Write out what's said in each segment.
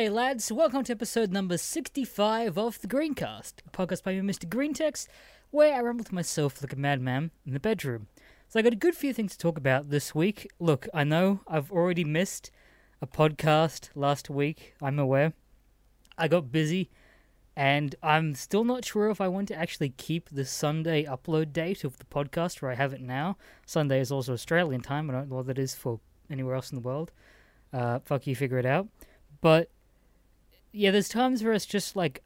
G'day, lads. Welcome to episode number 65 of The Greencast, a podcast by me, Mr. Greentext, where I ramble to myself like a madman in the bedroom. So I got a good few things to talk about this week. Look, I know I've already missed a podcast last week, I'm aware. I got busy, and I'm still not sure if I want to actually keep the Sunday upload date of the podcast where I have it now. Sunday is also Australian time. I don't know what that is for anywhere else in the world. Uh, fuck you, figure it out. But yeah, there's times where it's just like,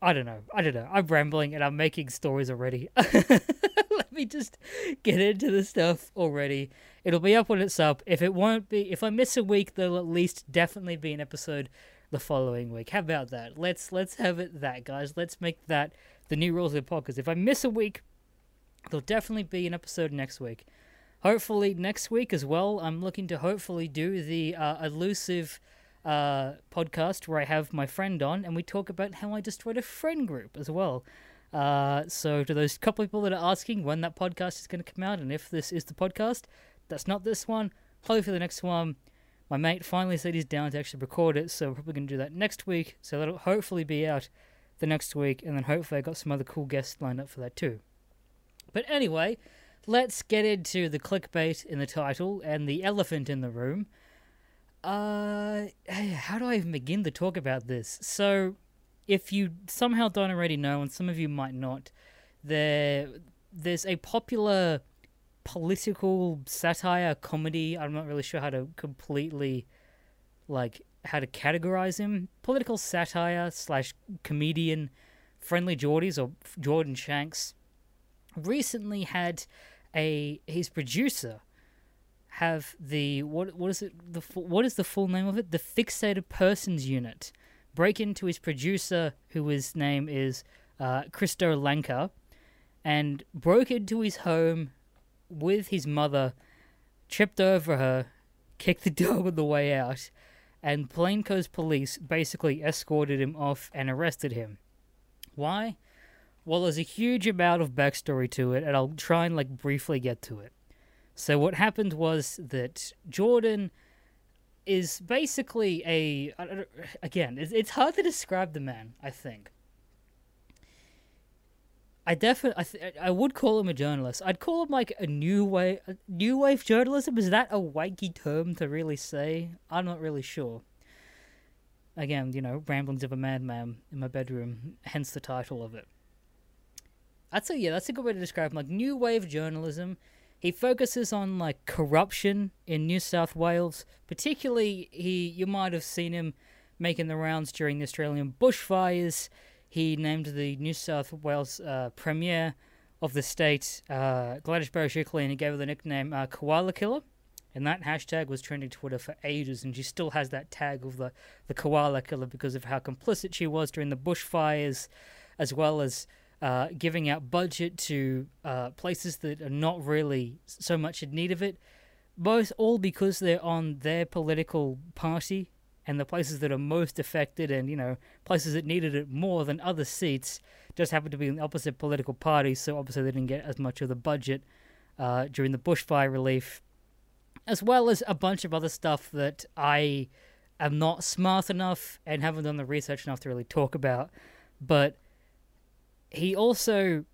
I don't know, I don't know. I'm rambling and I'm making stories already. Let me just get into the stuff already. It'll be up when it's up. If it won't be, if I miss a week, there'll at least definitely be an episode the following week. How about that? Let's let's have it that, guys. Let's make that the new rules of the podcast. If I miss a week, there'll definitely be an episode next week. Hopefully next week as well. I'm looking to hopefully do the uh, elusive uh, podcast where I have my friend on and we talk about how I destroyed a friend group as well. Uh, so to those couple people that are asking when that podcast is going to come out and if this is the podcast, that's not this one. Hopefully for the next one. My mate finally said he's down to actually record it, so we're probably going to do that next week. So that'll hopefully be out the next week, and then hopefully I got some other cool guests lined up for that too. But anyway, let's get into the clickbait in the title and the elephant in the room. Uh, how do I even begin to talk about this? So, if you somehow don't already know, and some of you might not, there there's a popular political satire comedy. I'm not really sure how to completely like how to categorize him. Political satire slash comedian, Friendly Jordies or Jordan Shanks, recently had a his producer have the what what is it the what is the full name of it? The fixated persons unit. Break into his producer who his name is uh, Kristo Langker and broke into his home with his mother tripped over her kicked the dog on the way out and plainclothes police basically escorted him off and arrested him. Why? Well there's a huge amount of backstory to it and I'll try and like briefly get to it so what happened was that Jordan is basically a again it's hard to describe the man i think. I definitely I, th- I would call him a journalist. I'd call him like a new wave new wave journalism. Is that a wanky term to really say? I'm not really sure. Again you know ramblings of a madman in my bedroom hence the title of it. I'd say yeah that's a good way to describe him like new wave journalism he focuses on like corruption in New South Wales. Particularly, he you might have seen him making the rounds during the Australian bushfires. He named the New South Wales uh, premier of the state uh, Gladys Berejiklian and he gave her the nickname uh, Koala Killer. And that hashtag was trending Twitter for ages, and she still has that tag of the, the koala killer because of how complicit she was during the bushfires, as well as uh, giving out budget to uh, places that are not really so much in need of it, both all because they're on their political party and the places that are most affected and you know places that needed it more than other seats just happen to be in the opposite political parties so obviously they didn't get as much of the budget uh, during the bushfire relief as well as a bunch of other stuff that i am not smart enough and haven't done the research enough to really talk about. But he also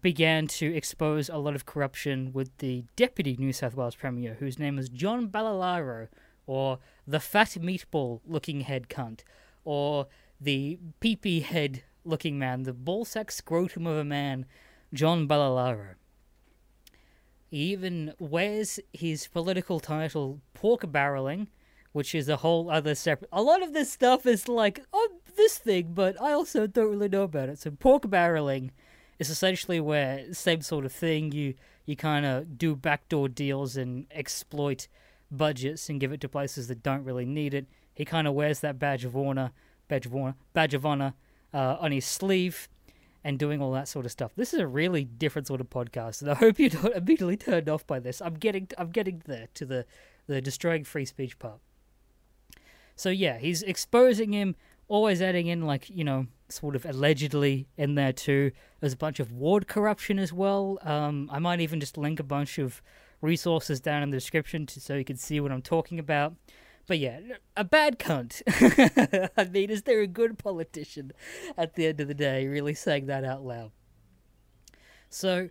began to expose a lot of corruption with the deputy New South Wales Premier, whose name is John Barilaro, or the fat meatball looking head cunt, or the peepee head looking man, the ballsack scrotum of a man, John Barilaro. He even wears his political title pork barreling, which is a whole other separate. A lot of this stuff is like, oh, this thing, but I also don't really know about it. So pork barreling is essentially where same sort of thing. You you kind of do backdoor deals and exploit budgets and give it to places that don't really need it. He kind of wears that badge of honor, badge of honor, badge of honor uh, on his sleeve, and doing all that sort of stuff. This is a really different sort of podcast, and I hope you're not immediately turned off by this. I'm getting I'm getting there to the the destroying free speech part. So yeah, he's exposing him always adding in like you know sort of allegedly in there too. There's a bunch of ward corruption as well. Um, I might even just link a bunch of resources down in the description to, so you can see what I'm talking about. But yeah, a bad cunt. I mean, is there a good politician at the end of the day really saying that out loud? So,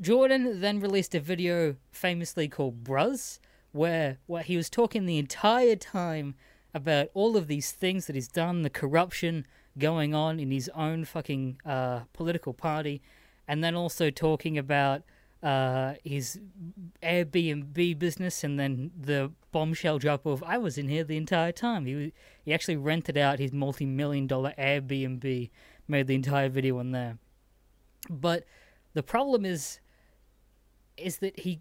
Jordan then released a video famously called Bruz, where, where he was talking the entire time about all of these things that he's done, the corruption going on in his own fucking uh, political party, and then also talking about uh, his Airbnb business and then the bombshell drop of I was in here the entire time. He he actually rented out his multi-million dollar Airbnb, made the entire video on there. But the problem is is that he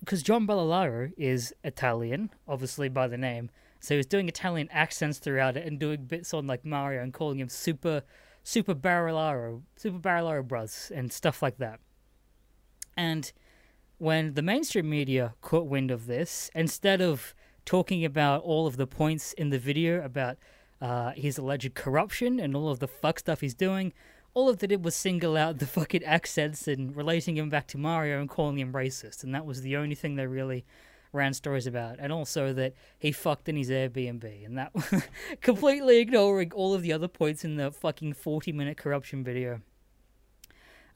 because John Barilaro is Italian, obviously by the name, so he was doing Italian accents throughout it and doing bits on like Mario and calling him Super Super Barilaro, Super Barilaro Bros, and stuff like that. And when the mainstream media caught wind of this, instead of talking about all of the points in the video about uh, his alleged corruption and all of the fuck stuff he's doing, all of they did was single out the fucking accents and relating him back to Mario and calling him racist. And that was the only thing they really ran stories about. And also that he fucked in his Airbnb. And that completely ignoring all of the other points in the fucking 40 minute corruption video.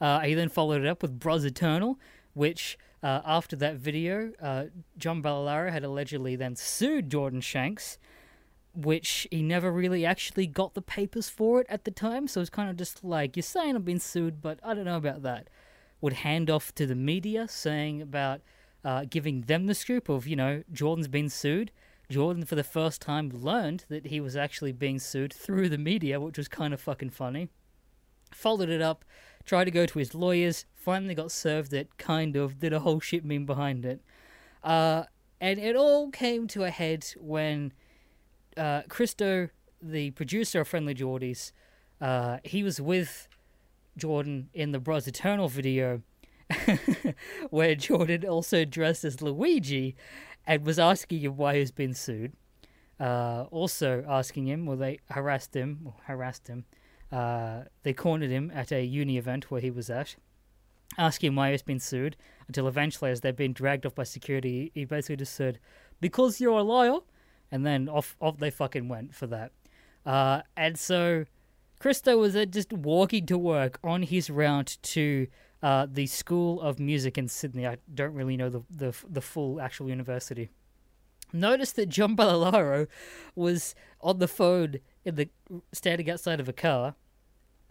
Uh, he then followed it up with Bruz Eternal, which uh, after that video, uh, John Barilaro had allegedly then sued Jordan Shanks, which he never really actually got the papers for it at the time. So it's kind of just like, you're saying I've been sued, but I don't know about that. Would hand off to the media saying about uh, giving them the scoop of, you know, Jordan's been sued. Jordan, for the first time, learned that he was actually being sued through the media, which was kind of fucking funny. Followed it up tried to go to his lawyers, finally got served it, kind of, did a whole shit meme behind it. Uh, and it all came to a head when uh, Kristo, the producer of Friendly Jordies, uh, he was with Jordan in the Bruz Eternal video, where Jordan also dressed as Luigi and was asking him why he's been sued. Uh, also asking him, well, they harassed him, harassed him, uh, they cornered him at a uni event where he was at, asking him why he's been sued, until eventually, as they've been dragged off by security, he basically just said, Because you're a liar! And then off, off they fucking went for that. Uh, and so Kristo was uh, just walking to work on his route to uh, the School of Music in Sydney. I don't really know the, the, the full actual university. Notice that John Barilaro was on the phone in the standing outside of a car,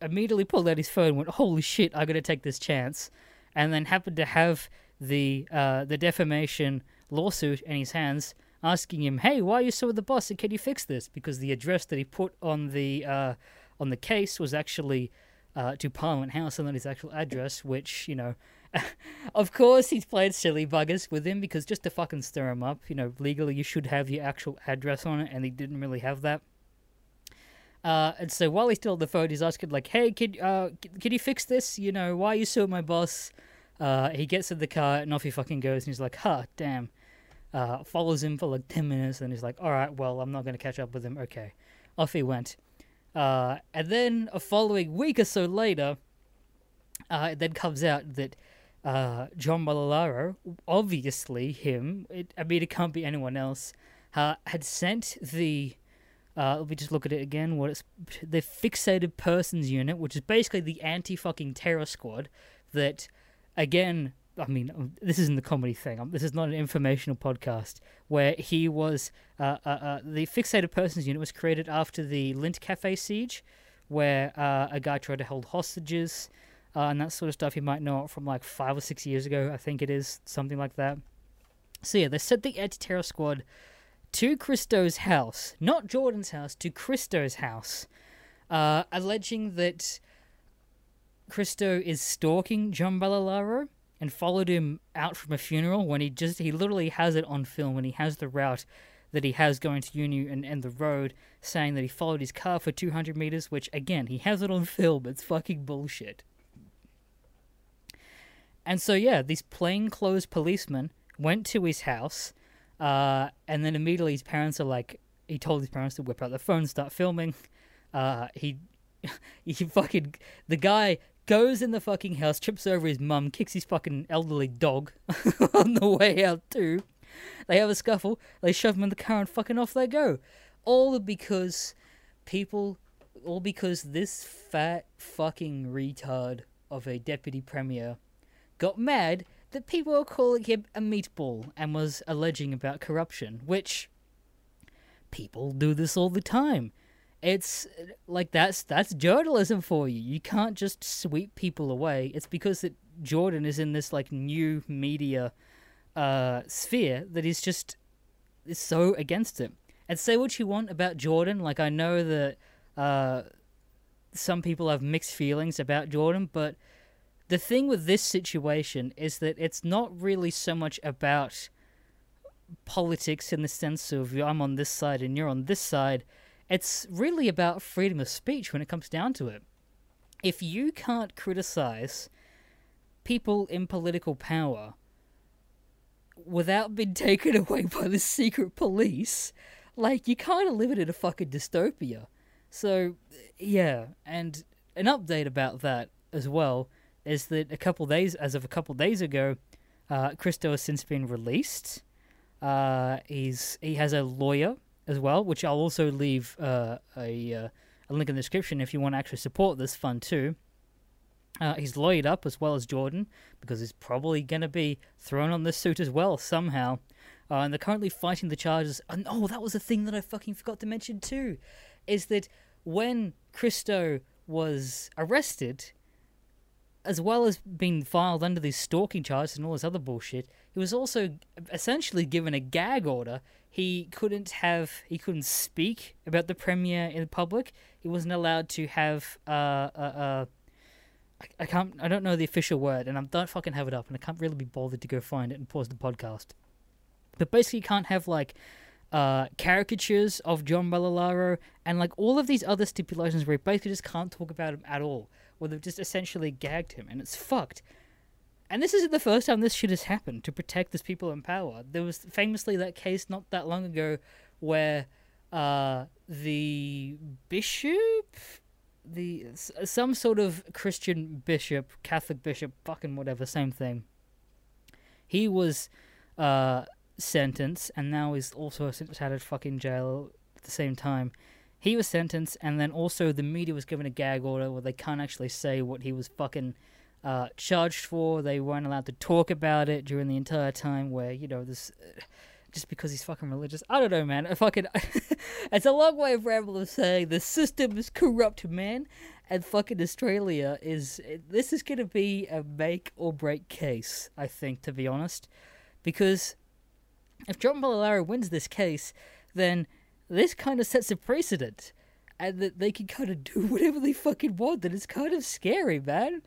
immediately pulled out his phone, went, "Holy shit, I got to take this chance," and then happened to have the uh, the defamation lawsuit in his hands, asking him, "Hey, why are you so with the boss? And can you fix this?" Because the address that he put on the uh, on the case was actually uh, to Parliament House and not his actual address, which you know. of course, he's played silly buggers with him because just to fucking stir him up, you know, legally you should have your actual address on it, and he didn't really have that. Uh, and so while he's still on the phone, he's asking like, "Hey, can uh, can you fix this? You know, why are you so my boss?" Uh, he gets in the car and off he fucking goes, and he's like, "Huh, damn." Uh, follows him for like ten minutes, and he's like, "All right, well, I'm not gonna catch up with him." Okay, off he went. Uh, and then a following week or so later, uh, it then comes out that uh, John Barilaro, obviously him, it, I mean, it can't be anyone else, uh, had sent the uh, let me just look at it again. What it's the fixated persons unit, which is basically the anti fucking terror squad. That again, I mean, um, this isn't the comedy thing. Um, this is not an informational podcast. Where he was, uh, uh, uh, the fixated persons unit was created after the Lindt Cafe siege, where uh, a guy tried to hold hostages uh, and that sort of stuff. You might know from like five or six years ago. I think it is something like that. So yeah, they set the anti-terror squad to Kristo's house, not Jordan's house, to Kristo's house, uh, alleging that Kristo is stalking John Barilaro and followed him out from a funeral when he just he literally has it on film when he has the route that he has going to uni and, and the road saying that he followed his car for 200 meters which again he has it on film it's fucking bullshit and so yeah these plainclothes policemen went to his house uh, and then immediately his parents are like, he told his parents to whip out the phone, start filming. Uh, he, he fucking, the guy goes in the fucking house, trips over his mum, kicks his fucking elderly dog on the way out too. they have a scuffle, they shove him in the car, and fucking off they go. All because people, all because this fat fucking retard of a deputy premier got mad that people were calling him a meatball and was alleging about corruption, which people do this all the time. It's like that's that's journalism for you. You can't just sweep people away. It's because that Jordan is in this like new media uh, sphere that is just is so against it. And say what you want about Jordan. Like I know that uh, some people have mixed feelings about Jordan, but the thing with this situation is that it's not really so much about politics in the sense of I'm on this side and you're on this side. It's really about freedom of speech when it comes down to it. If you can't criticize people in political power without being taken away by the secret police, like you kind of live in a fucking dystopia. So, yeah, and an update about that as well is that a couple days, as of a couple days ago, uh, Kristo has since been released. Uh, he's he has a lawyer as well, which I'll also leave uh, a uh, a link in the description if you want to actually support this fund too. Uh, he's lawyered up as well as Jordan because he's probably going to be thrown on this suit as well somehow. Uh, and they're currently fighting the charges. And oh, that was a thing that I fucking forgot to mention too, is that when Kristo was arrested, as well as being filed under these stalking charges and all this other bullshit, he was also essentially given a gag order. He couldn't have, he couldn't speak about the premiere in public. He wasn't allowed to have, uh, uh, uh I, can't, I don't know the official word, and I don't fucking have it up, and I can't really be bothered to go find it and pause the podcast. But basically, you can't have like uh, caricatures of John Barilaro and like all of these other stipulations where you basically just can't talk about him at all where they've just essentially gagged him, and it's fucked. And this isn't the first time this shit has happened to protect these people in power. There was famously that case not that long ago where uh, the bishop, the some sort of Christian bishop, Catholic bishop, fucking whatever, same thing. He was uh, sentenced, and now he's also at fucking jail at the same time he was sentenced, and then also the media was given a gag order where they can't actually say what he was fucking uh, charged for. They weren't allowed to talk about it during the entire time. Where you know this, uh, just because he's fucking religious. I don't know, man. I could, it's a long way of rambling to say the system is corrupt, man. And fucking Australia is this is gonna be a make or break case. I think, to be honest, because if John Barilaro wins this case, then this kind of sets a precedent, and that they can kind of do whatever they fucking want. That it's kind of scary, man.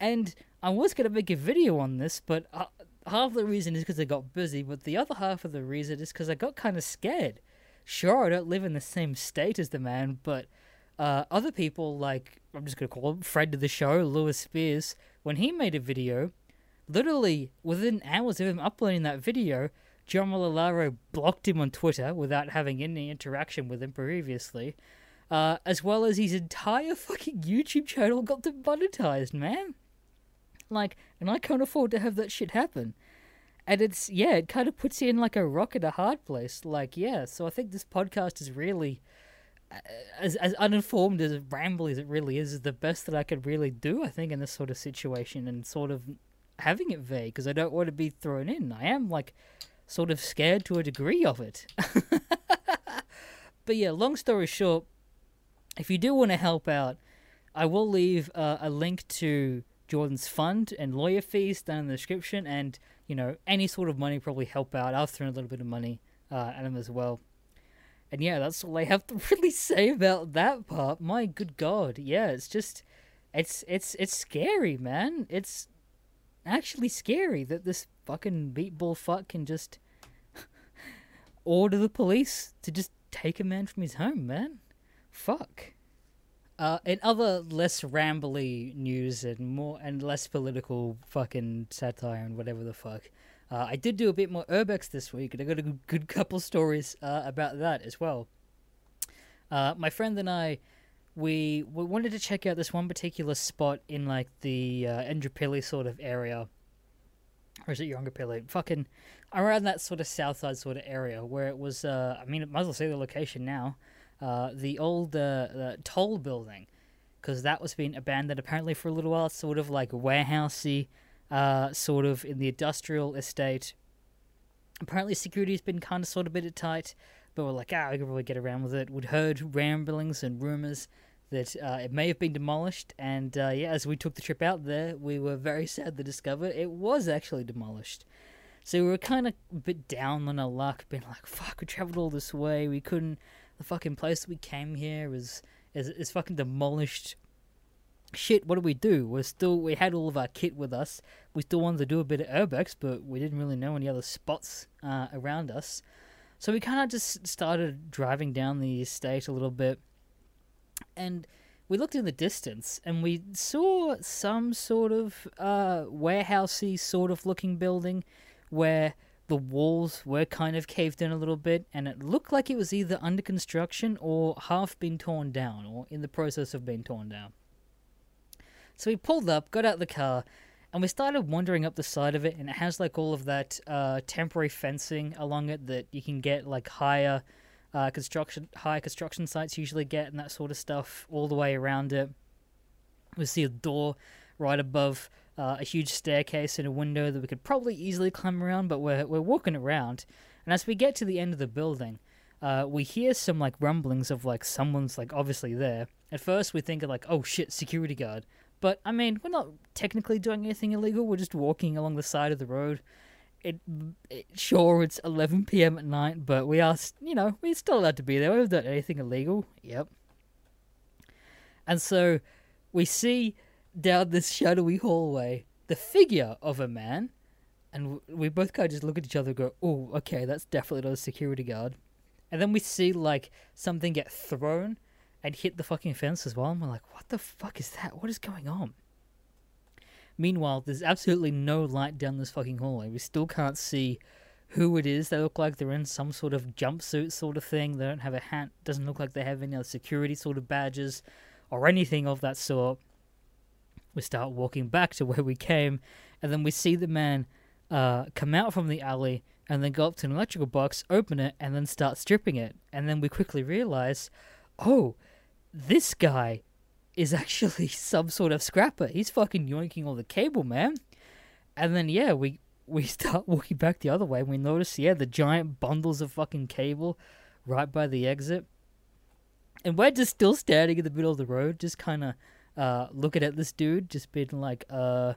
And I was gonna make a video on this, but uh, half the reason is because I got busy, but the other half of the reason is because I got kind of scared. Sure, I don't live in the same state as the man, but uh, other people, like I'm just gonna call him friend of the show, Lewis Spears, when he made a video, literally within hours of him uploading that video, John Barilaro blocked him on Twitter without having any interaction with him previously, uh, as well as his entire fucking YouTube channel got demonetized, man. Like, and I can't afford to have that shit happen. And it's, yeah, it kind of puts you in like a rock and a hard place. Like, yeah, so I think this podcast is really, uh, as, as uninformed, as rambly as it really is, is the best that I could really do, I think, in this sort of situation and sort of having it vague because I don't want to be thrown in. I am like sort of scared to a degree of it. but yeah, long story short, if you do want to help out, I will leave uh, a link to Jordan's fund and lawyer fees down in the description, and you know any sort of money probably help out. I've thrown a little bit of money uh, at him as well. And yeah, that's all I have to really say about that part. My good God, yeah, it's just, it's it's it's scary, man. It's actually scary that this fucking meatball fuck can just order the police to just take a man from his home, man. Fuck. Uh, in other less rambly news and more and less political fucking satire and whatever the fuck, uh, I did do a bit more urbex this week, and I got a good, couple stories uh, about that as well. Uh, my friend and I, we we wanted to check out this one particular spot in like the uh, sort of area or is it Yeerongpilly? Fucking around that sort of south side sort of area where it was. Uh, I mean, it might as well say the location now. Uh, the old uh, toll building, because that was being abandoned apparently for a little while. It's Sort of like warehousey, uh, sort of in the industrial estate. Apparently, security's been kind of sort of a bit tight, but we're like, ah, we can probably get around with it. We'd heard ramblings and rumors that uh, it may have been demolished. And uh, yeah, as we took the trip out there, we were very sad to discover it was actually demolished. So we were kind of a bit down on our luck, being like, fuck, we traveled all this way. We couldn't. The fucking place we came here is, is, is fucking demolished. Shit, what do we do? We're still. We had all of our kit with us. We still wanted to do a bit of urbex, but we didn't really know any other spots uh, around us. So we kind of just started driving down the estate a little bit and we looked in the distance and we saw some sort of uh, warehousey sort of looking building where the walls were kind of caved in a little bit and it looked like it was either under construction or half been torn down or in the process of being torn down. So we pulled up, got out the car, and we started wandering up the side of it and it has like all of that uh, temporary fencing along it that you can get like higher uh, construction high construction sites usually get and that sort of stuff all the way around it. We see a door right above uh, a huge staircase and a window that we could probably easily climb around, but we're we're walking around, and as we get to the end of the building, uh, we hear some like rumblings of like someone's like obviously there. At first, we think of like, oh shit, security guard. But I mean, we're not technically doing anything illegal. We're just walking along the side of the road it, it, sure it's 11 p.m. at night, but we are, you know, we're still allowed to be there. We haven't done anything illegal. Yep. And so we see down this shadowy hallway the figure of a man, and we both kind of just look at each other and go, "Oh, okay, that's definitely not a security guard." And then we see like something get thrown and hit the fucking fence as well, and we're like, "What the fuck is that? What is going on?" Meanwhile, there's absolutely no light down this fucking hallway. We still can't see who it is. They look like they're in some sort of jumpsuit sort of thing. They don't have a hat. Doesn't look like they have any other security sort of badges or anything of that sort. We start walking back to where we came, and then we see the man uh, come out from the alley and then go up to an electrical box, open it, and then start stripping it. And then we quickly realize, oh, this guy is actually some sort of scrapper. He's fucking yoinking all the cable, man. And then yeah, we we start walking back the other way and we notice yeah the giant bundles of fucking cable right by the exit. And we're just still standing in the middle of the road, just kind of uh, looking at this dude, just being like, uh,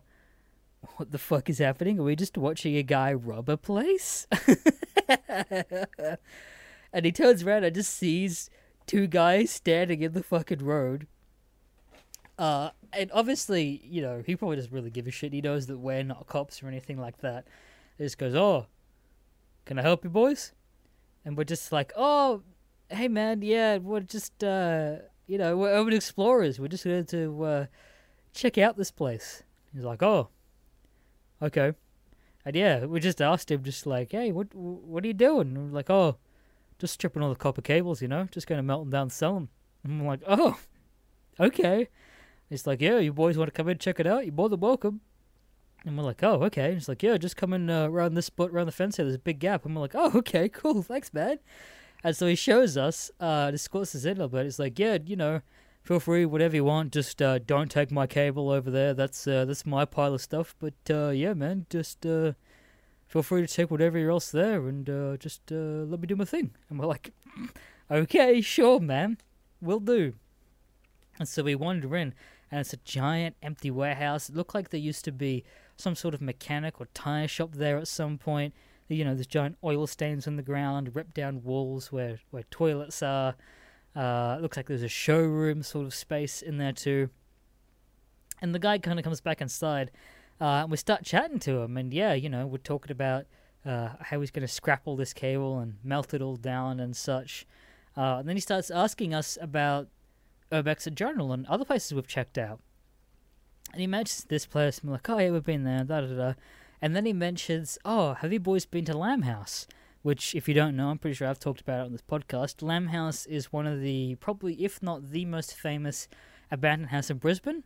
what the fuck is happening? Are we just watching a guy rob a place? and he turns around and just sees two guys standing in the fucking road uh, and obviously, you know, he probably doesn't really give a shit. He knows that we're not cops or anything like that. He just goes, "Oh, can I help you, boys?" And we're just like, "Oh, hey man, yeah, we're just, uh, you know, we're urban explorers. We're just going to uh, check out this place." He's like, "Oh, okay." And yeah, we just asked him, just like, "Hey, what what are you doing?" And like, "Oh, just stripping all the copper cables, you know, just going to melt them down and sell them." And I'm like, "Oh, okay." It's like, yeah, you boys want to come in check it out? You're more than welcome. And we're like, oh, okay. And it's like, yeah, just come in uh, around this spot, around the fence here. There's a big gap. And we're like, oh, okay, cool. Thanks, man. And so he shows us, uh, discourses in a little bit. It's like, yeah, you know, feel free, whatever you want. Just uh, don't take my cable over there. That's uh, that's my pile of stuff. But uh, yeah, man, just uh, feel free to take whatever you're else there and uh, just uh, let me do my thing. And we're like, okay, sure, man, we'll do. And so we wander in, and it's a giant empty warehouse. It looked like there used to be some sort of mechanic or tire shop there at some point. You know, there's giant oil stains on the ground, ripped down walls where, where toilets are. Uh, looks like there's a showroom sort of space in there too. And the guy kind of comes back inside, uh, and we start chatting to him. And yeah, you know, we're talking about uh, how he's going to scrap all this cable and melt it all down and such. Uh, and then he starts asking us about Urbex Journal and other places we've checked out. And he mentions this place, and we're like, oh yeah, we've been there, da da da. And then he mentions, oh, have you boys been to Lamb House? Which, if you don't know, I'm pretty sure I've talked about it on this podcast. Lamb House is one of the, probably, if not the most famous abandoned house in Brisbane.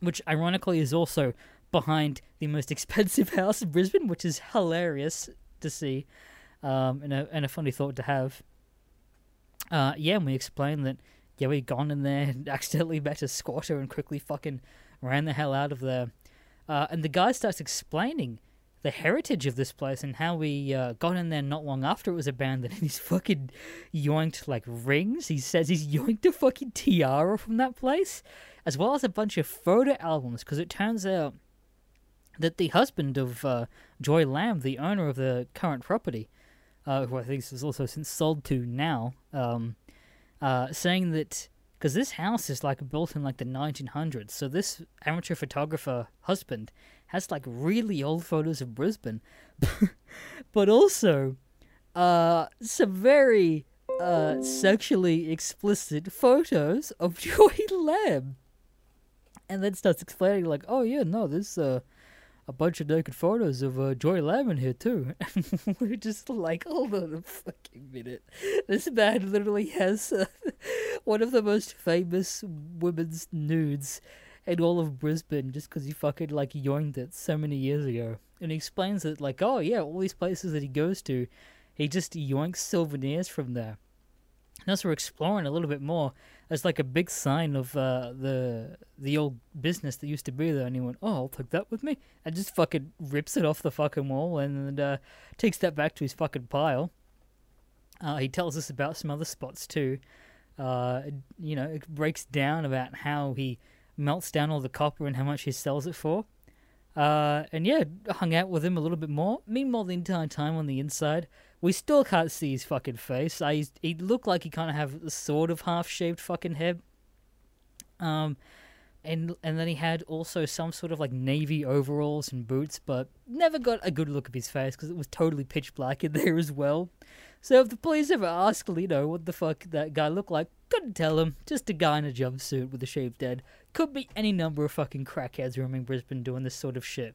Which, ironically, is also behind the most expensive house in Brisbane, which is hilarious to see, um, and a and a funny thought to have. Uh, yeah, and we explained that yeah we gone in there and accidentally met a squatter and quickly fucking ran the hell out of there. Uh, and the guy starts explaining the heritage of this place and how we uh, got in there not long after it was abandoned. And he's fucking yoinked like rings. He says he's yoinked a fucking tiara from that place, as well as a bunch of photo albums. Because it turns out that the husband of uh, Joy Lamb, the owner of the current property, uh, who I think is also since sold to now, um, uh, saying that because this house is like built in like the 1900s. So this amateur photographer husband has like really old photos of Brisbane, but also uh, some very uh, sexually explicit photos of Joy Lamb. And then starts explaining like, oh yeah, no, this uh, a bunch of naked photos of uh, Joy Lamb in here too. We're just like, hold on a fucking minute. This man literally has uh, one of the most famous women's nudes in all of Brisbane just because he fucking like yoinked it so many years ago. And he explains that like, oh yeah, all these places that he goes to, he just yoinks souvenirs from there. And as we're exploring a little bit more, there's like a big sign of uh, the the old business that used to be there, and he went, "Oh, I'll take that with me," and just fucking rips it off the fucking wall and uh, takes that back to his fucking pile. Uh, he tells us about some other spots too. Uh, you know, it breaks down about how he melts down all the copper and how much he sells it for. Uh, and yeah, hung out with him a little bit more. Meanwhile, the entire time on the inside, we still can't see his fucking face. I, he looked like he kind of have a sort of half-shaved fucking head. Um, and and then he had also some sort of like navy overalls and boots, but never got a good look of his face because it was totally pitch black in there as well. So if the police ever asked Lino what the fuck that guy looked like, couldn't tell him. Just a guy in a jumpsuit with a shaved head. Could be any number of fucking crackheads roaming Brisbane doing this sort of shit.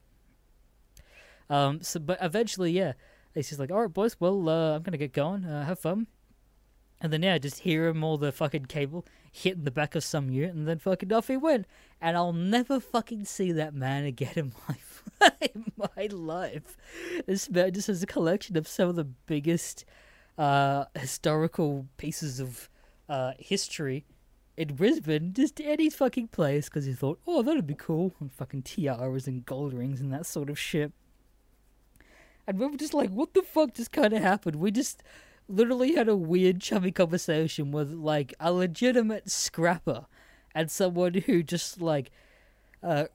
Um. So, but eventually, yeah, he's just like, all right, boys. Well, uh, I'm gonna get going. Uh, have fun. And then yeah, just hear him all the fucking cable hitting the back of some unit, and then fucking off he went. And I'll never fucking see that man again in my in my life. This man just has a collection of some of the biggest uh, historical pieces of uh, history in Brisbane, just any fucking place, because he thought, oh, that'd be cool. And fucking tiaras and gold rings and that sort of shit. And we were just like, what the fuck just kind of happened? We just literally had a weird, chummy conversation with, like, a legitimate scrapper and someone who just, like, uh,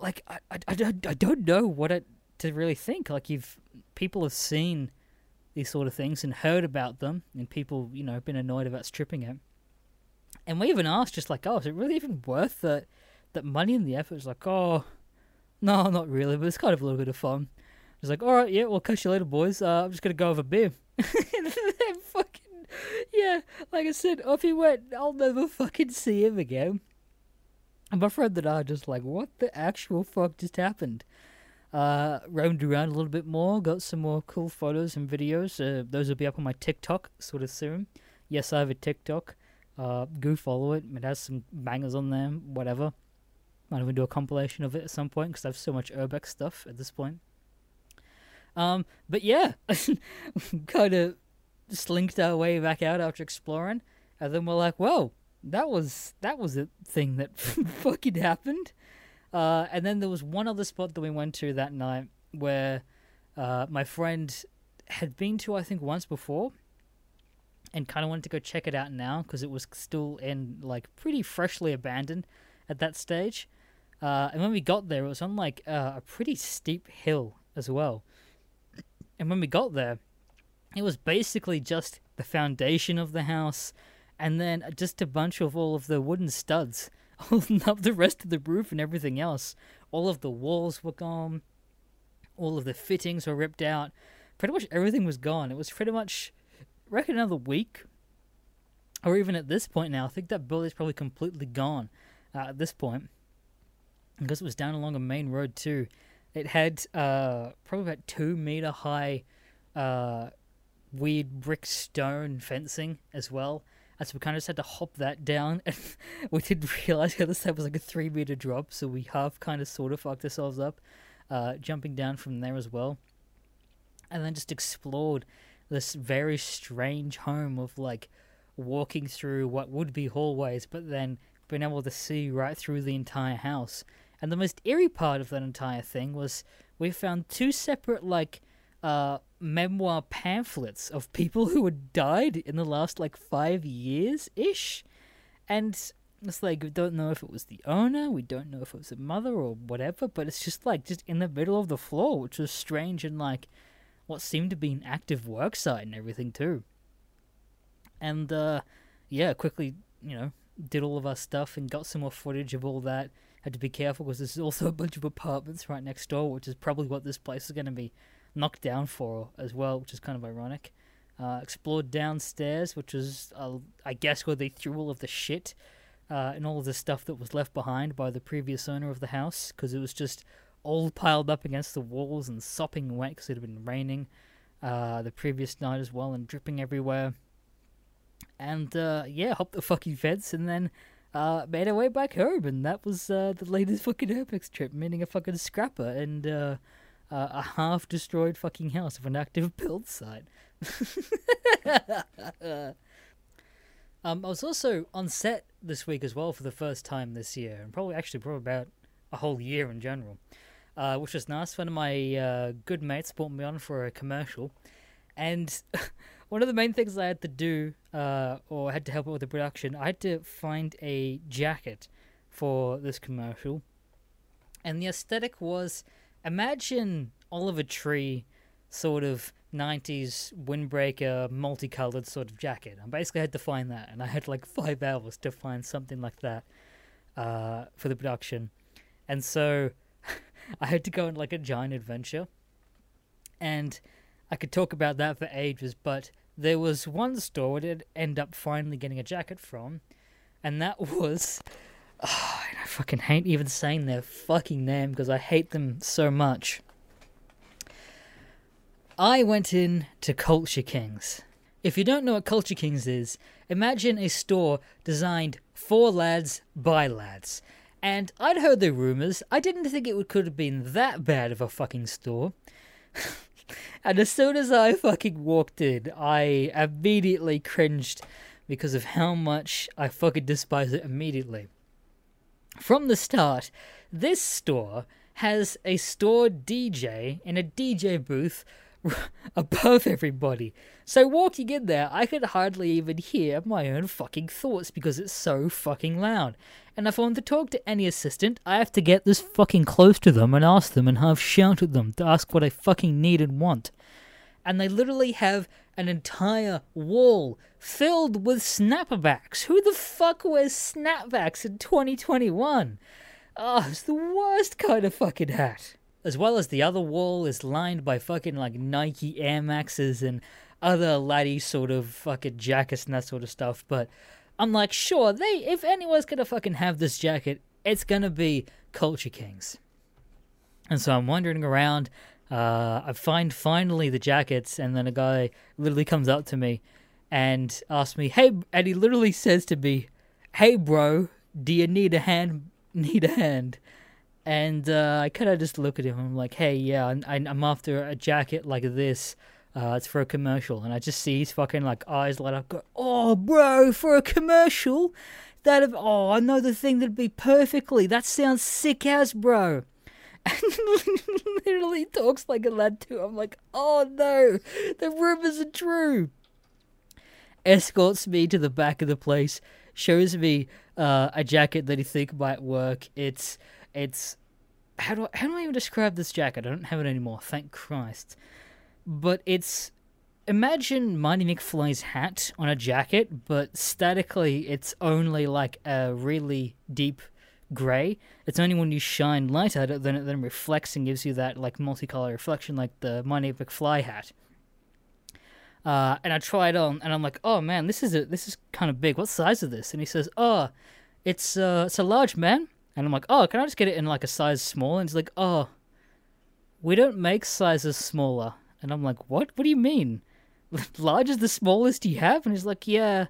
like, I, I, I, I don't know what it, to really think. Like, you've, people have seen these sort of things and heard about them, and people, you know, been annoyed about stripping it. And we even asked, just like, oh, is it really even worth that that money and the effort? It's like, oh, no, not really, but it's kind of a little bit of fun. It's like, all right, yeah, we'll catch you later, boys. Uh, I'm just gonna go have a beer. fucking, yeah, like I said, off he went. I'll never fucking see him again. And my friend and I are just like, what the actual fuck just happened? Uh, roamed around a little bit more, got some more cool photos and videos. Uh, those will be up on my TikTok sort of soon. Yes, I have a TikTok. Uh, go follow it. It has some bangers on there, whatever. Might even do a compilation of it at some point because I have so much Urbex stuff at this point. Um, but yeah, kind of slinked our way back out after exploring, and then we're like, "Whoa, that was that was a thing that fucking happened." Uh, and then there was one other spot that we went to that night where uh, my friend had been to, I think, once before, and kind of wanted to go check it out now because it was still in like pretty freshly abandoned at that stage. Uh, and when we got there, it was on like uh, a pretty steep hill as well. And when we got there, it was basically just the foundation of the house, and then just a bunch of all of the wooden studs holding up the rest of the roof and everything else. All of the walls were gone. All of the fittings were ripped out. Pretty much everything was gone. It was pretty much, I reckon, another week, or even at this point now. I think that building's probably completely gone uh, at this point because it was down along a main road too. It had uh, probably about two meter high, uh, weird brick stone fencing as well And so we kind of just had to hop that down. And we didn't realize the other side was like a three meter drop. So we half kind of sort of fucked ourselves up, uh, jumping down from there as well. And then just explored this very strange home of like walking through what would be hallways, but then being able to see right through the entire house. And the most eerie part of that entire thing was we found two separate like uh, memoir pamphlets of people who had died in the last like five years ish, and it's like we don't know if it was the owner, we don't know if it was the mother or whatever, but it's just like just in the middle of the floor, which was strange and like what seemed to be an active work site and everything too. And uh, yeah, quickly you know did all of our stuff and got some more footage of all that. Had to be careful because there's also a bunch of apartments right next door, which is probably what this place is going to be knocked down for as well, which is kind of ironic. Uh, explored downstairs, which was, uh, I guess, where they threw all of the shit uh, and all of the stuff that was left behind by the previous owner of the house, because it was just all piled up against the walls and sopping wet because it had been raining uh, the previous night as well and dripping everywhere. And uh, yeah, hopped the fucking fence and then uh, made our way back home, and that was the latest fucking urbex trip, meaning a fucking scrapper and uh, a half destroyed fucking house of an active build site. um, I was also on set this week as well for the first time this year, and probably actually probably about a whole year in general, uh, which was nice. One of my uh, good mates brought me on for a commercial, and one of the main things I had to do, uh, or had to help out with the production, I had to find a jacket for this commercial, and the aesthetic was imagine Oliver Tree sort of 90s windbreaker multicolored sort of jacket. I basically had to find that, and I had like five hours to find something like that uh, for the production. And so I had to go on like a giant adventure. And I could talk about that for ages, but there was one store where I'd end up finally getting a jacket from, and that was Oh, I fucking hate even saying their fucking name because I hate them so much. I went in to Culture Kings. If you don't know what Culture Kings is, imagine a store designed for lads by lads. And I'd heard the rumors. I didn't think it could have been that bad of a fucking store. and as soon as I fucking walked in, I immediately cringed because of how much I fucking despise it immediately. From the start, this store has a store DJ in a DJ booth above everybody. So walking in there, I could hardly even hear my own fucking thoughts because it's so fucking loud. And if I want to talk to any assistant, I have to get this fucking close to them and ask them and half shout at them to ask what I fucking need and want. And they literally have an entire wall filled with snapbacks. Who the fuck wears snapbacks in 2021? Oh, it's the worst kind of fucking hat. As well as the other wall is lined by fucking like Nike Air Maxes and other laddie sort of fucking jackets and that sort of stuff. But I'm like, sure, they if anyone's gonna fucking have this jacket, it's gonna be Culture Kings. And so I'm wandering around uh, I find finally the jackets, and then a guy literally comes up to me and asks me, "Hey," and he literally says to me, "Hey, bro, do you need a hand? Need a hand?" And uh, I kind of just look at him. I'm like, "Hey, yeah, I'm, I'm after a jacket like this. Uh, it's for a commercial." And I just see his fucking like eyes light up. Go, "Oh, bro, for a commercial? That oh, I know the thing that'd be perfectly. That sounds sick as, bro." and literally talks like a lad too. I'm like, oh no, the rumors are true. Escorts me to the back of the place, shows me uh, a jacket that he think might work. It's it's how do I, how do I even describe this jacket? I don't have it anymore. Thank Christ. But it's imagine Marty McFly's hat on a jacket, but statically it's only like a really deep gray. It's only when you shine light at it then it then reflects and gives you that like multicolor reflection, like the Mighty McFly hat. Uh, and I try it on, and I'm like, "Oh man, this is a, this is kind of big. What size is this?" And he says, "Oh, it's uh, it's a large man." And I'm like, "Oh, can I just get it in like a size small?" And he's like, "Oh, we don't make sizes smaller." And I'm like, "What? What do you mean? Large is the smallest you have?" And he's like, "Yeah."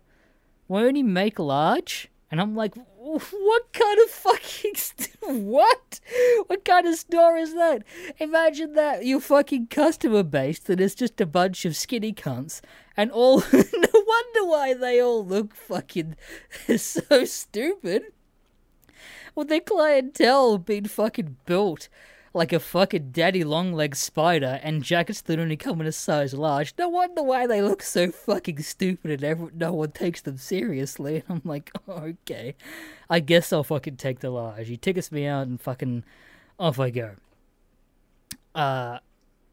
we only make large. And I'm like, what kind of fucking st- what? What kind of store is that? Imagine that your fucking customer base that is just a bunch of skinny cunts, and all. no wonder why they all look fucking so stupid. Well, their clientele been fucking built like a fucking daddy long leg spider and jackets that only come in a size large. No wonder why they look so fucking stupid and every, no one takes them seriously. And I'm like, okay, I guess I'll fucking take the large. He tickets me out and fucking off I go. Uh,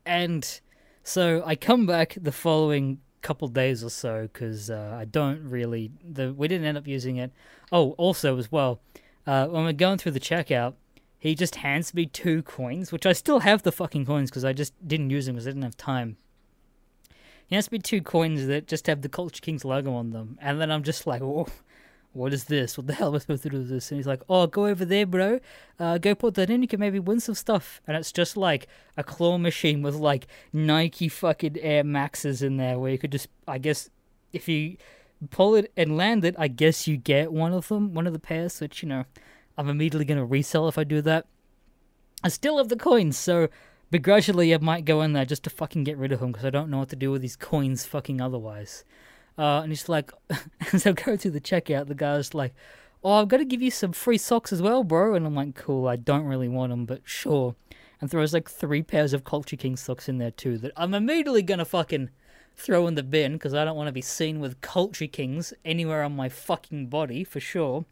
and so I come back the following couple days or so because uh, I don't really the we didn't end up using it. Oh, also as well, uh, when we're going through the checkout, he just hands me two coins, which I still have the fucking coins because I just didn't use them because I didn't have time. He hands me two coins that just have the Culture Kings logo on them, and then I'm just like, oh, what is this? What the hell am I supposed to do with this? And he's like, oh, go over there, bro. Uh, go put that in. You can maybe win some stuff. And it's just like a claw machine with like Nike fucking Air Maxes in there, where you could just, I guess, if you pull it and land it, I guess you get one of them, one of the pairs, which, you know, I'm immediately going to resell if I do that. I still have the coins, so begrudgingly I might go in there just to fucking get rid of them because I don't know what to do with these coins fucking otherwise. Uh, and he's like, as I go to the checkout, the guy's like, oh, I've got to give you some free socks as well, bro. And I'm like, cool, I don't really want them, but sure. And throws like three pairs of Culture King socks in there too that I'm immediately going to fucking throw in the bin because I don't want to be seen with Culture Kings anywhere on my fucking body for sure.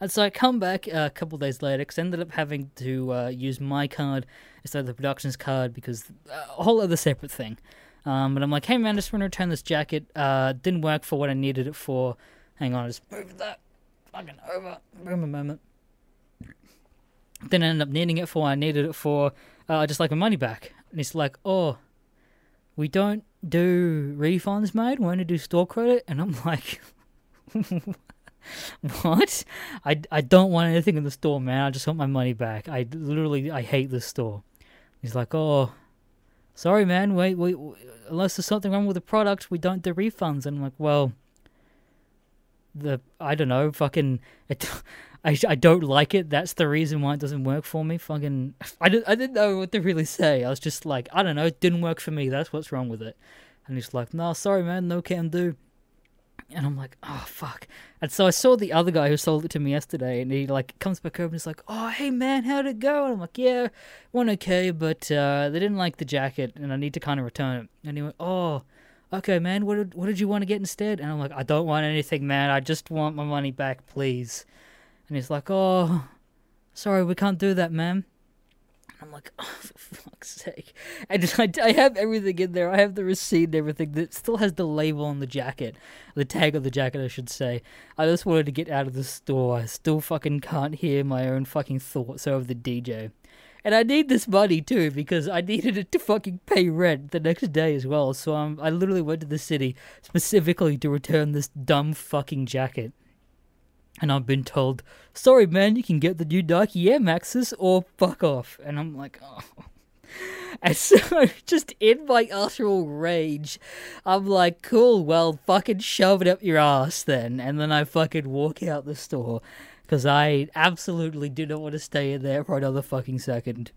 And so I come back uh, a couple days later because I ended up having to uh, use my card instead of the productions card because uh, a whole other separate thing. Um, but I'm like, hey man, I just want to return this jacket. Uh, didn't work for what I needed it for. Hang on, I just move that fucking over. Boom, a moment. Then I ended up needing it for what I needed it for. Uh, just like my money back. And it's like, oh, we don't do refunds, mate. We only do store credit. And I'm like, what? I, I don't want anything in the store, man. I just want my money back. I literally I hate this store. He's like, oh, sorry, man. Wait, wait. Unless there's something wrong with the product, we don't do refunds. And I'm like, well, the I don't know, fucking. It, I, I don't like it. That's the reason why it doesn't work for me. Fucking, I, did, I didn't know what to really say. I was just like, I don't know, it didn't work for me. That's what's wrong with it. And he's like, no, sorry, man, no can do. And I'm like, oh fuck. And so I saw the other guy who sold it to me yesterday, and he like comes back over and he's like, oh hey man, how'd it go? And I'm like, yeah, went okay, but uh, they didn't like the jacket, and I need to kind of return it. And he went, oh, okay man, what did what did you want to get instead? And I'm like, I don't want anything, man. I just want my money back, please. And he's like, oh, sorry, we can't do that, man. I'm like, oh, for fuck's sake. And I, I have everything in there. I have the receipt and everything that still has the label on the jacket. The tag of the jacket, I should say. I just wanted to get out of the store. I still fucking can't hear my own fucking thoughts over the DJ. And I need this money too because I needed it to fucking pay rent the next day as well. So I'm, I literally went to the city specifically to return this dumb fucking jacket. And I've been told, sorry man, you can get the new Nike Air Maxes or fuck off. And I'm like, oh. And so, just in my utter rage, I'm like, cool, well, fucking shove it up your ass then. And then I fucking walk out the store because I absolutely do not want to stay in there for another fucking second.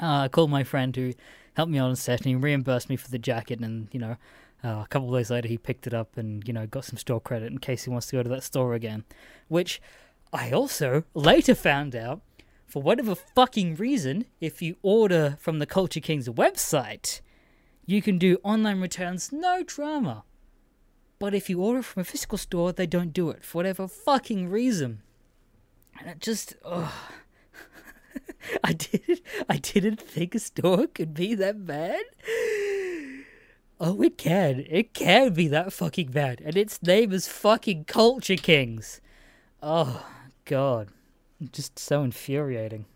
Uh, I called my friend who helped me on set and he reimbursed me for the jacket and, you know, uh, a couple of days later, he picked it up and you know got some store credit in case he wants to go to that store again. Which I also later found out, for whatever fucking reason, if you order from the Culture Kings website, you can do online returns no drama. But if you order from a physical store, they don't do it for whatever fucking reason. And it just, oh. I didn't, I didn't think a store could be that bad. Oh, it can. It can be that fucking bad. And its name is fucking Culture Kings. Oh, God. Just so infuriating.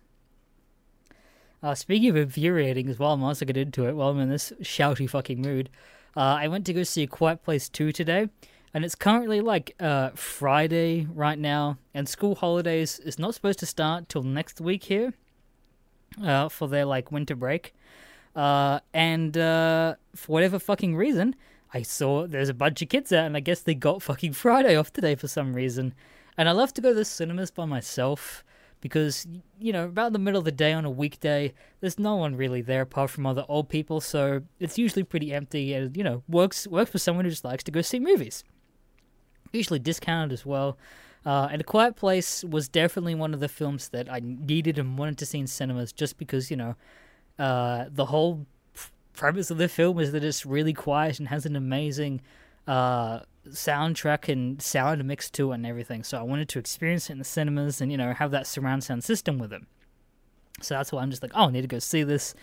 Uh, speaking of infuriating as well, I'm also get into it while I'm in this shouty fucking mood. Uh, I went to go see Quiet Place 2 today, and it's currently like uh, Friday right now, and school holidays is not supposed to start till next week here uh, for their like winter break. Uh, and uh, for whatever fucking reason, I saw there's a bunch of kids out, and I guess they got fucking Friday off today for some reason. And I love to go to the cinemas by myself because you know about the middle of the day on a weekday there's no one really there apart from other old people so it's usually pretty empty and you know works works for someone who just likes to go see movies. Usually discounted as well. Uh, and a quiet place was definitely one of the films that i needed and wanted to see in cinemas just because you know uh, the whole premise of the film is that it's really quiet and has an amazing uh, soundtrack and sound mix to it and everything. So I wanted to experience it in the cinemas and you know have that surround sound system with them. So that's why I'm just like, oh, I need to go see this.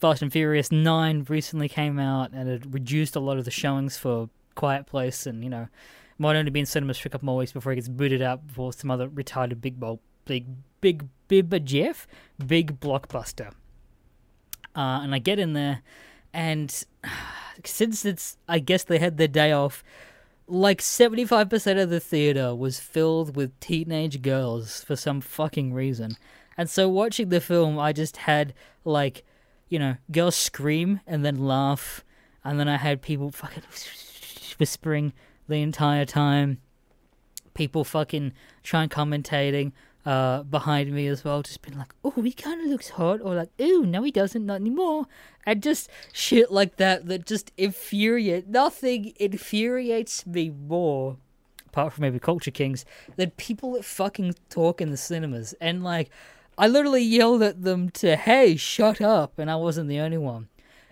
Fast and Furious Nine recently came out and it reduced a lot of the showings for Quiet Place, and you know might only be in cinemas for a couple more weeks before it gets booted out for some other retarded big big big big big Jeff big blockbuster. Uh, and I get in there, and since it's I guess they had their day off like 75% of the theater was filled with teenage girls for some fucking reason. And so watching the film, I just had like, you know, girls scream and then laugh, and then I had people fucking whispering the entire time. People fucking trying commentating uh, behind me as well, just being like, "Oh, he kind of looks hot," or like, "Oh, no, he doesn't, not anymore," and just shit like that that just infuriate. Nothing infuriates me more, apart from maybe Culture Kings, than people that fucking talk in the cinemas. And like, I literally yelled at them to, "Hey, shut up!" and I wasn't the only one.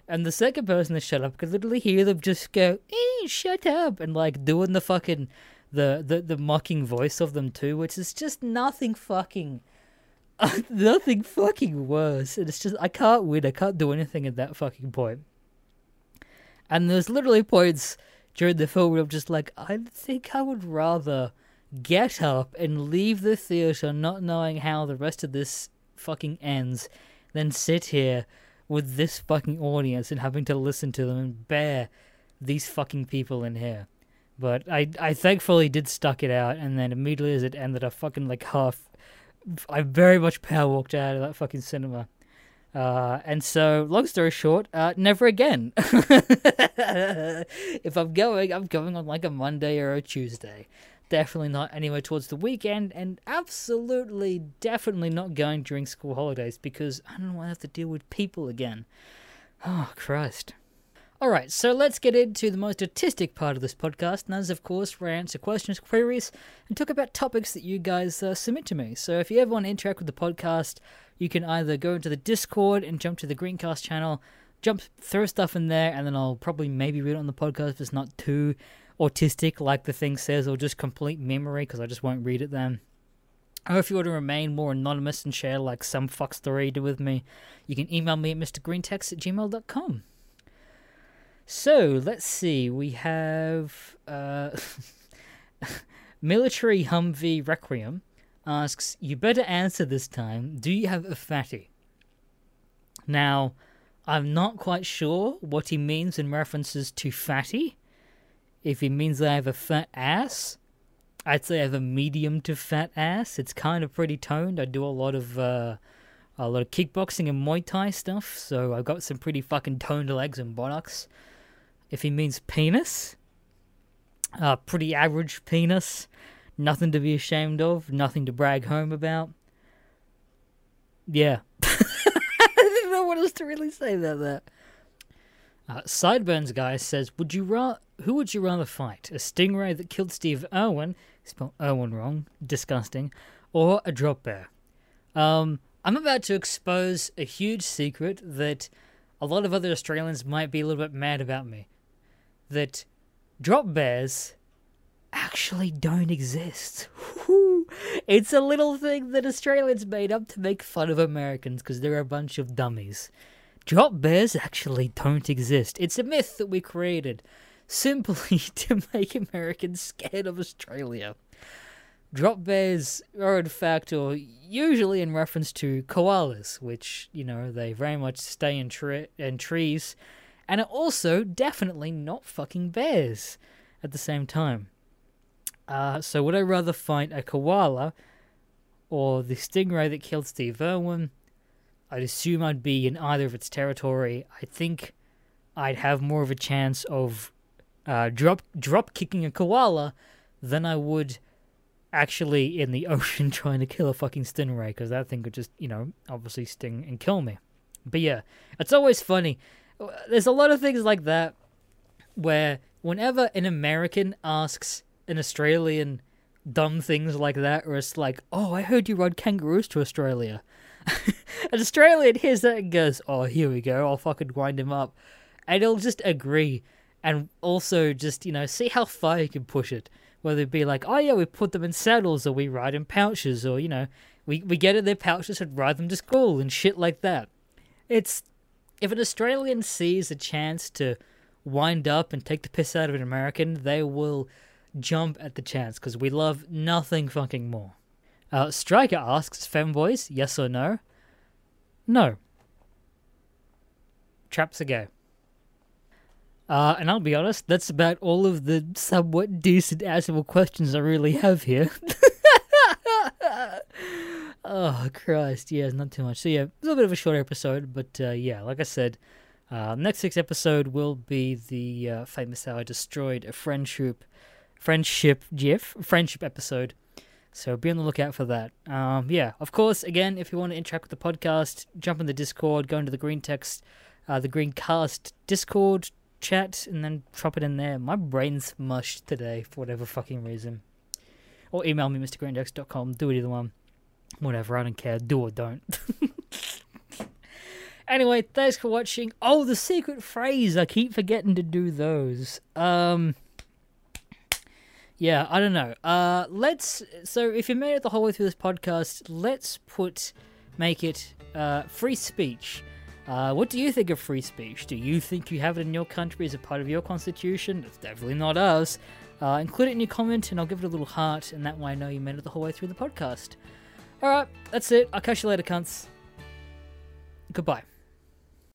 And the second person to shut up could literally hear them just go, "Hey, shut up!" and like doing the fucking the, the, the mocking voice of them too, which is just nothing fucking nothing fucking worse. And it's just I can't win, I can't do anything at that fucking point. And there's literally points during the film where I'm just like, I think I would rather get up and leave the theater not knowing how the rest of this fucking ends than sit here with this fucking audience and having to listen to them and bear these fucking people in here. But I, I thankfully did stuck it out, and then immediately as it ended, I fucking like half, I very much power walked out of that fucking cinema. Uh, and so, long story short, uh, never again. if I'm going, I'm going on like a Monday or a Tuesday. Definitely not anywhere towards the weekend, and absolutely, definitely not going during school holidays because I don't want to have to deal with people again. Oh, Christ. Alright, so let's get into the most artistic part of this podcast, and that is, of course, where I answer questions, queries, and talk about topics that you guys uh, submit to me. So if you ever want to interact with the podcast, you can either go into the Discord and jump to the Greencast channel, jump, throw stuff in there, and then I'll probably maybe read it on the podcast if it's not too autistic like the thing says, or just complete memory, because I just won't read it then. Or if you want to remain more anonymous and share like some fuck story with me, you can email me at mrgreentext at gmail.com. So let's see. We have uh, military Humvee Requiem asks, "You better answer this time. Do you have a fatty?" Now, I'm not quite sure what he means in references to fatty. If he means I have a fat ass, I'd say I have a medium to fat ass. It's kind of pretty toned. I do a lot of uh, a lot of kickboxing and Muay Thai stuff, so I've got some pretty fucking toned legs and buttocks if he means penis. Uh, pretty average penis. Nothing to be ashamed of. Nothing to brag home about. Yeah. I don't know what else to really say about that. Uh, Sideburns guy says, "Would you ra- Who would you rather fight? A stingray that killed Steve Irwin, spelled Irwin wrong, disgusting, or a drop bear?" Um, I'm about to expose a huge secret that a lot of other Australians might be a little bit mad about me that drop bears actually don't exist. it's a little thing that Australians made up to make fun of Americans because they're a bunch of dummies. Drop bears actually don't exist. It's a myth that we created simply to make Americans scared of Australia. Drop bears are in fact, or usually in reference to koalas, which, you know, they very much stay in, tre- in trees and are also definitely not fucking bears at the same time. Uh, so would I rather fight a koala or the stingray that killed Steve Irwin? I'd assume I'd be in either of its territory. I think I'd have more of a chance of uh, drop drop kicking a koala than I would actually in the ocean trying to kill a fucking stingray because that thing could just you know obviously sting and kill me. But yeah, it's always funny. There's a lot of things like that where whenever an American asks an Australian dumb things like that, or it's like, oh, I heard you ride kangaroos to Australia. an Australian hears that and goes, oh, here we go, I'll fucking wind him up. And he'll just agree and also just, you know, see how far you can push it. Whether it be like, oh yeah, we put them in saddles or we ride in pouches or, you know, we, we get in their pouches and ride them to school and shit like that. It's if an Australian sees a chance to wind up and take the piss out of an American, they will jump at the chance because we love nothing fucking more. Uh, Striker asks, femboys, yes or no? No. Traps are gay. Uh, and I'll be honest, that's about all of the somewhat decent answerable questions I really have here. Oh Christ, yeah, not too much. So yeah, it's a little bit of a short episode, but uh, yeah, like I said, uh, next week's episode will be the uh, famous how I destroyed a friendship, friendship GIF, friendship episode. So be on the lookout for that. Um, yeah, of course. Again, if you want to interact with the podcast, jump in the Discord, go into the Green Text, uh, the Green Cast Discord chat, and then drop it in there. My brain's mushed today for whatever fucking reason. Or email me, mrgreentext.com. Do it either one whatever, I don't care. Do or don't. anyway, thanks for watching. Oh, the secret phrase. I keep forgetting to do those. Um Yeah, I don't know. Uh let's so if you made it the whole way through this podcast, let's put make it uh free speech. Uh, what do you think of free speech? Do you think you have it in your country as a part of your constitution? It's definitely not ours. Uh, include it in your comment and I'll give it a little heart, and that way I know you made it the whole way through the podcast. Alright, that's it. I'll catch you later, cunts. Goodbye.